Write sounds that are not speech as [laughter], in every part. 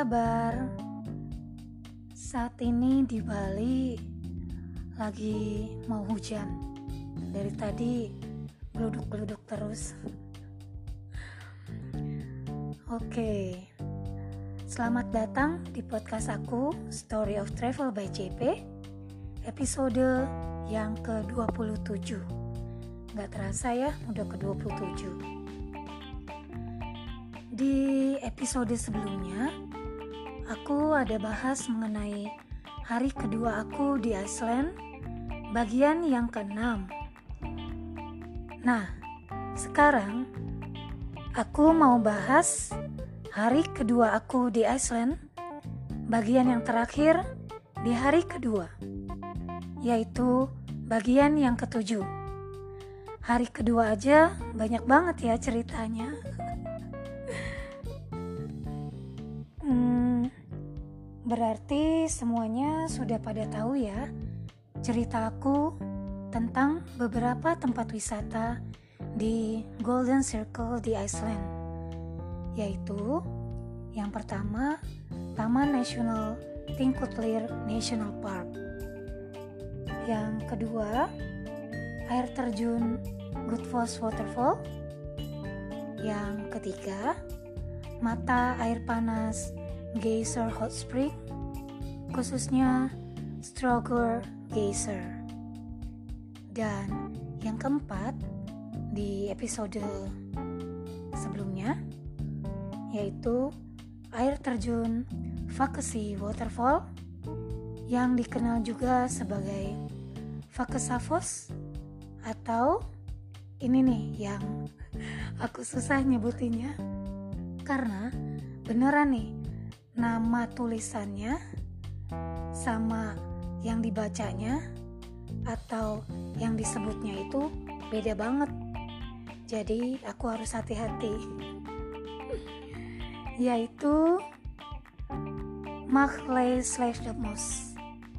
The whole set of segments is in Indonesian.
kabar? Saat ini di Bali lagi mau hujan. Dari tadi geluduk-geluduk terus. Oke. Selamat datang di podcast aku Story of Travel by JP Episode yang ke-27 Gak terasa ya udah ke-27 di episode sebelumnya, aku ada bahas mengenai hari kedua aku di Iceland, bagian yang keenam. Nah, sekarang aku mau bahas hari kedua aku di Iceland, bagian yang terakhir di hari kedua, yaitu bagian yang ketujuh. Hari kedua aja banyak banget ya ceritanya. Berarti semuanya sudah pada tahu ya cerita aku tentang beberapa tempat wisata di Golden Circle di Iceland. Yaitu yang pertama Taman Nasional Thingvellir National Park. Yang kedua, air terjun Goodfoss Waterfall. Yang ketiga, mata air panas Geyser Hot Spring, khususnya Stroger Geyser. Dan yang keempat di episode sebelumnya yaitu air terjun Vakasi Waterfall yang dikenal juga sebagai Vakasavos atau ini nih yang [laughs] aku susah nyebutinnya karena beneran nih nama tulisannya sama yang dibacanya atau yang disebutnya itu beda banget. Jadi aku harus hati-hati. [laughs] Yaitu Machley slash the Moss.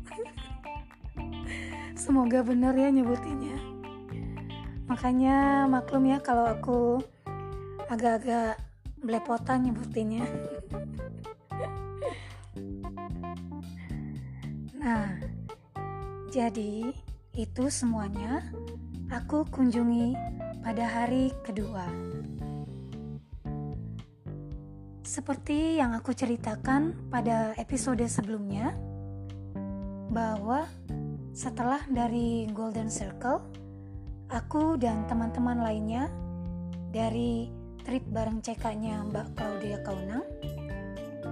[laughs] Semoga benar ya nyebutinnya. Makanya maklum ya kalau aku agak-agak belepotan nyebutinnya. [laughs] Nah, jadi itu semuanya aku kunjungi pada hari kedua. Seperti yang aku ceritakan pada episode sebelumnya, bahwa setelah dari Golden Circle, aku dan teman-teman lainnya dari trip bareng CK-nya Mbak Claudia Kaunang,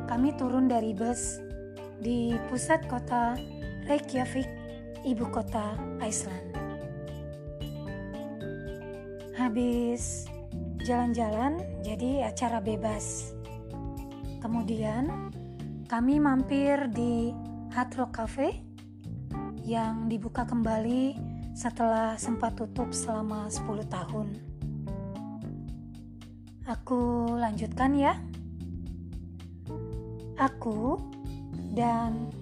kami turun dari bus di pusat kota Reykjavik, ibu kota Iceland. Habis jalan-jalan, jadi acara bebas. Kemudian kami mampir di Hard Rock Cafe yang dibuka kembali setelah sempat tutup selama 10 tahun. Aku lanjutkan ya. Aku dan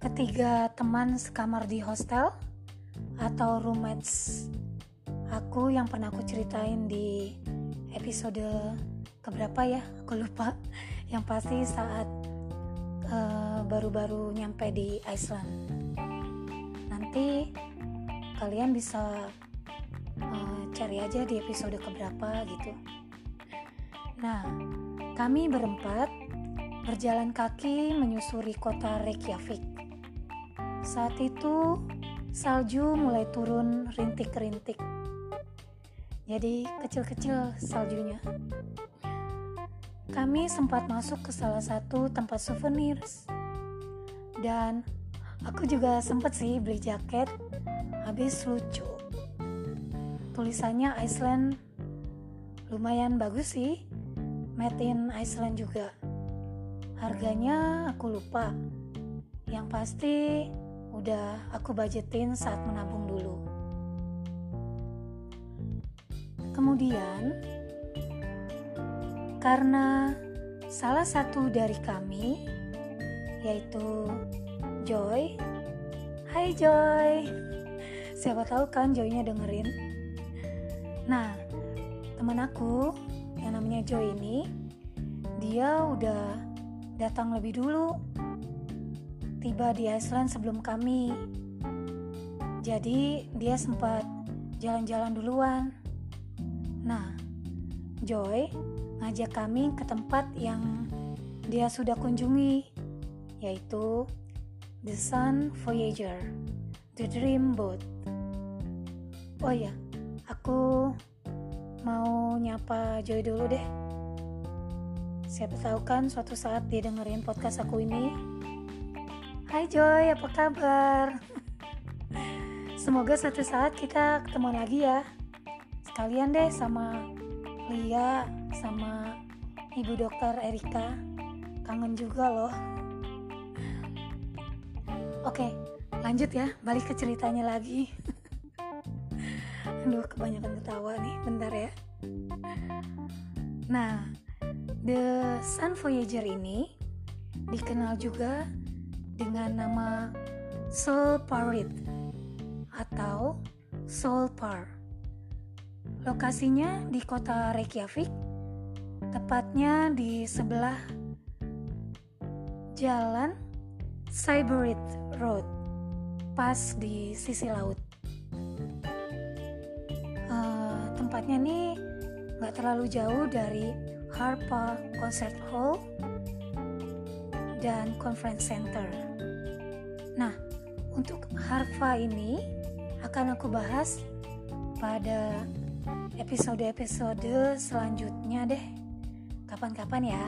ketiga teman sekamar di hostel atau roommates aku yang pernah aku ceritain di episode keberapa ya? Aku lupa. [laughs] Yang pasti saat eh, baru-baru uh, nyampe di Iceland. Nanti kalian bisa uh, cari aja di episode keberapa gitu. Nah kami berempat berjalan kaki menyusuri kota Reykjavik. Saat itu salju mulai turun rintik-rintik. Jadi kecil-kecil saljunya. Kami sempat masuk ke salah satu tempat souvenir. Dan aku juga sempat sih beli jaket. Habis lucu. Tulisannya Iceland lumayan bagus sih. Made in Iceland juga Harganya aku lupa. Yang pasti udah aku budgetin saat menabung dulu. Kemudian karena salah satu dari kami yaitu Joy. Hai Joy. Siapa tahu kan Joynya dengerin. Nah, teman aku yang namanya Joy ini dia udah datang lebih dulu. Tiba di Iceland sebelum kami. Jadi dia sempat jalan-jalan duluan. Nah, Joy ngajak kami ke tempat yang dia sudah kunjungi, yaitu The Sun Voyager, The Dream Boat. Oh ya, aku mau nyapa Joy dulu deh. Siapa tahu kan suatu saat dia dengerin podcast aku ini. Hai Joy, apa kabar? [laughs] Semoga suatu saat kita ketemu lagi ya. Sekalian deh sama Lia sama Ibu Dokter Erika. Kangen juga loh. Oke, lanjut ya. Balik ke ceritanya lagi. [laughs] Aduh, kebanyakan ketawa nih. Bentar ya. Nah, The Sun Voyager ini dikenal juga dengan nama Soul Parit atau Soul Par. Lokasinya di kota Reykjavik, tepatnya di sebelah jalan Cyberit Road, pas di sisi laut. Uh, tempatnya nih nggak terlalu jauh dari Harpa Concert Hall dan Conference Center. Nah, untuk Harpa ini akan aku bahas pada episode-episode selanjutnya deh. Kapan-kapan ya.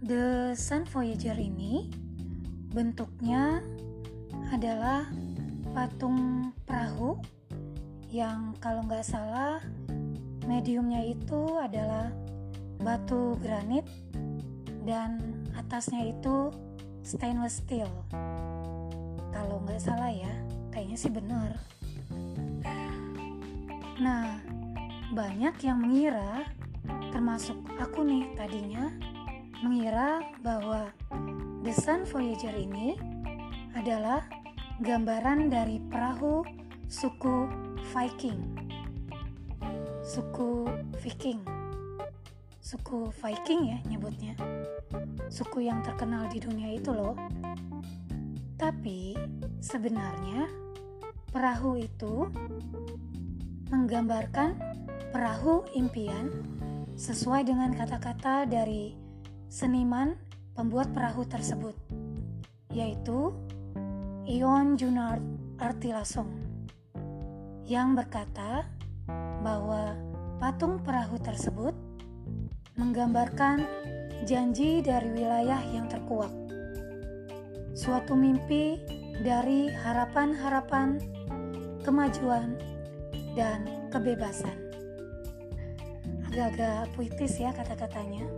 The Sun Voyager ini bentuknya adalah patung perahu yang kalau nggak salah mediumnya itu adalah batu granit dan atasnya itu stainless steel. Kalau nggak salah ya kayaknya sih benar. Nah banyak yang mengira termasuk aku nih tadinya mengira bahwa The Sun Voyager ini adalah gambaran dari perahu suku Viking. Suku Viking. Suku Viking ya nyebutnya. Suku yang terkenal di dunia itu loh. Tapi sebenarnya perahu itu menggambarkan perahu impian sesuai dengan kata-kata dari seniman pembuat perahu tersebut, yaitu Ion Junard Artilasong, yang berkata bahwa patung perahu tersebut menggambarkan janji dari wilayah yang terkuak suatu mimpi dari harapan-harapan, kemajuan, dan kebebasan. Agak-agak puitis ya kata-katanya,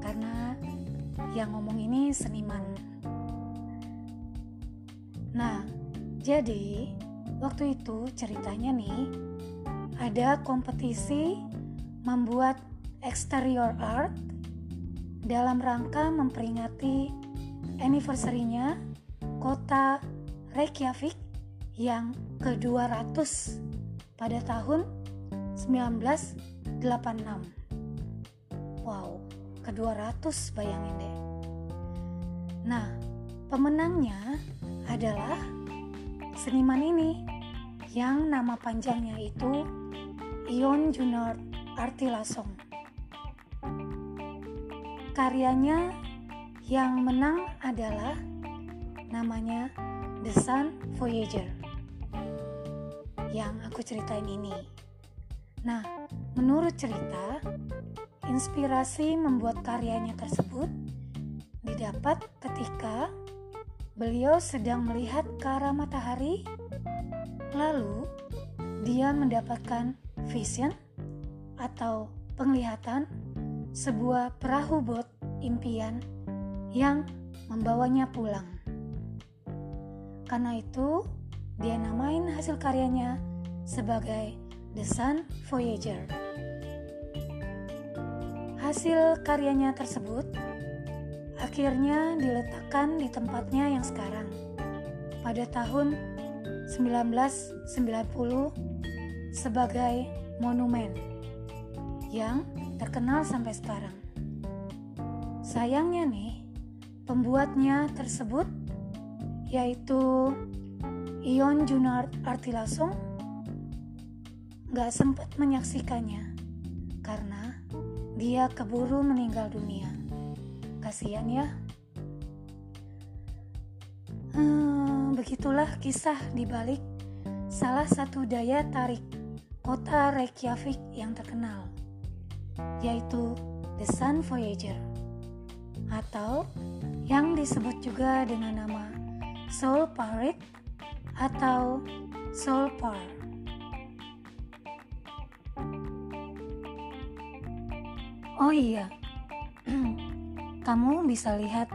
karena yang ngomong ini seniman. Nah, jadi waktu itu ceritanya nih, ada kompetisi membuat exterior art dalam rangka memperingati anniversary-nya kota Reykjavik yang ke-200 pada tahun 1986. Wow, ke-200 bayangin deh. Nah, pemenangnya adalah seniman ini yang nama panjangnya itu Ion Junard Artilasong. Karyanya yang menang adalah namanya The Sun Voyager yang aku ceritain ini. Nah, menurut cerita, inspirasi membuat karyanya tersebut didapat ketika beliau sedang melihat ke arah matahari, lalu dia mendapatkan vision atau penglihatan sebuah perahu bot impian yang membawanya pulang. Karena itu, dia namain hasil karyanya sebagai The Sun Voyager. Hasil karyanya tersebut akhirnya diletakkan di tempatnya yang sekarang. Pada tahun 1990 sebagai monumen yang terkenal sampai sekarang. Sayangnya nih, pembuatnya tersebut yaitu Ion Junard Artilasong gak sempat menyaksikannya karena dia keburu meninggal dunia. Kasihan ya. Hmm, begitulah kisah di balik salah satu daya tarik kota Reykjavik yang terkenal, yaitu The Sun Voyager, atau yang disebut juga dengan nama Soul Parade atau Soul Par. Oh iya, kamu bisa lihat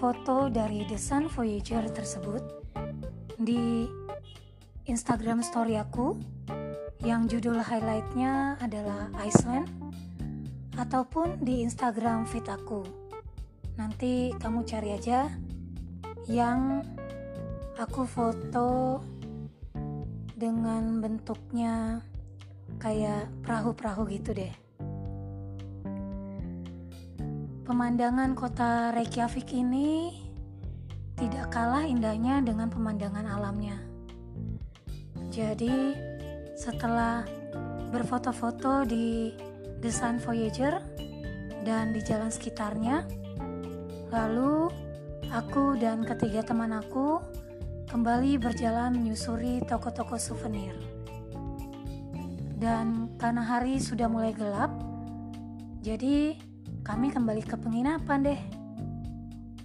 foto dari The Sun Voyager tersebut di Instagram story aku yang judul highlightnya adalah Iceland ataupun di Instagram feed aku. Nanti kamu cari aja yang aku foto dengan bentuknya kayak perahu-perahu gitu deh. Pemandangan kota Reykjavik ini tidak kalah indahnya dengan pemandangan alamnya. Jadi, setelah berfoto-foto di The Sun Voyager dan di jalan sekitarnya, lalu aku dan ketiga teman aku kembali berjalan menyusuri toko-toko souvenir. Dan karena hari sudah mulai gelap, jadi kami kembali ke penginapan deh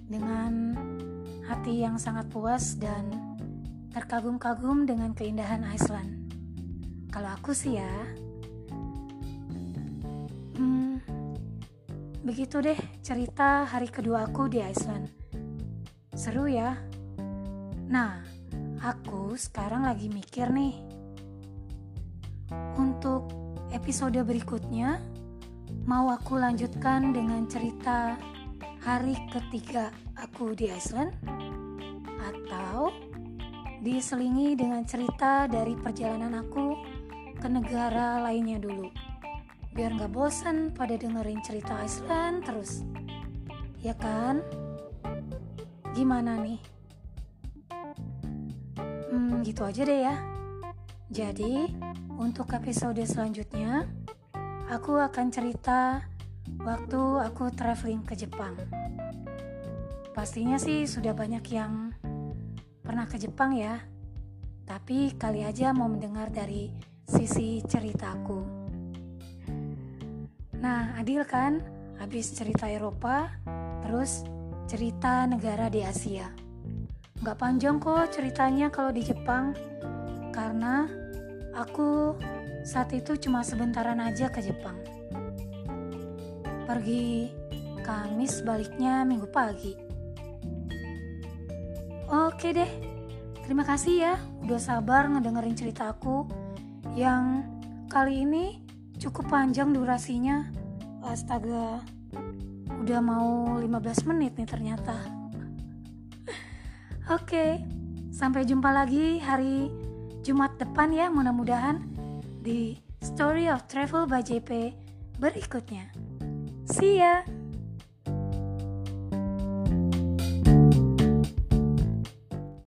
dengan hati yang sangat puas dan terkagum-kagum dengan keindahan Iceland. Kalau aku sih ya, hmm, begitu deh cerita hari kedua aku di Iceland. Seru ya. Nah, aku sekarang lagi mikir nih. Untuk episode berikutnya, Mau aku lanjutkan dengan cerita hari ketiga aku di Iceland? Atau diselingi dengan cerita dari perjalanan aku ke negara lainnya dulu? Biar gak bosan pada dengerin cerita Iceland terus. Ya kan? Gimana nih? Hmm, gitu aja deh ya. Jadi, untuk episode selanjutnya, aku akan cerita waktu aku traveling ke Jepang. Pastinya sih sudah banyak yang pernah ke Jepang ya, tapi kali aja mau mendengar dari sisi ceritaku. Nah, adil kan? Habis cerita Eropa, terus cerita negara di Asia. Gak panjang kok ceritanya kalau di Jepang, karena aku saat itu cuma sebentaran aja ke Jepang. Pergi Kamis baliknya minggu pagi. Oke deh, terima kasih ya udah sabar ngedengerin cerita aku yang kali ini cukup panjang durasinya. Astaga, udah mau 15 menit nih ternyata. [laughs] Oke, sampai jumpa lagi hari Jumat depan ya mudah-mudahan di Story of Travel by JP berikutnya. See ya!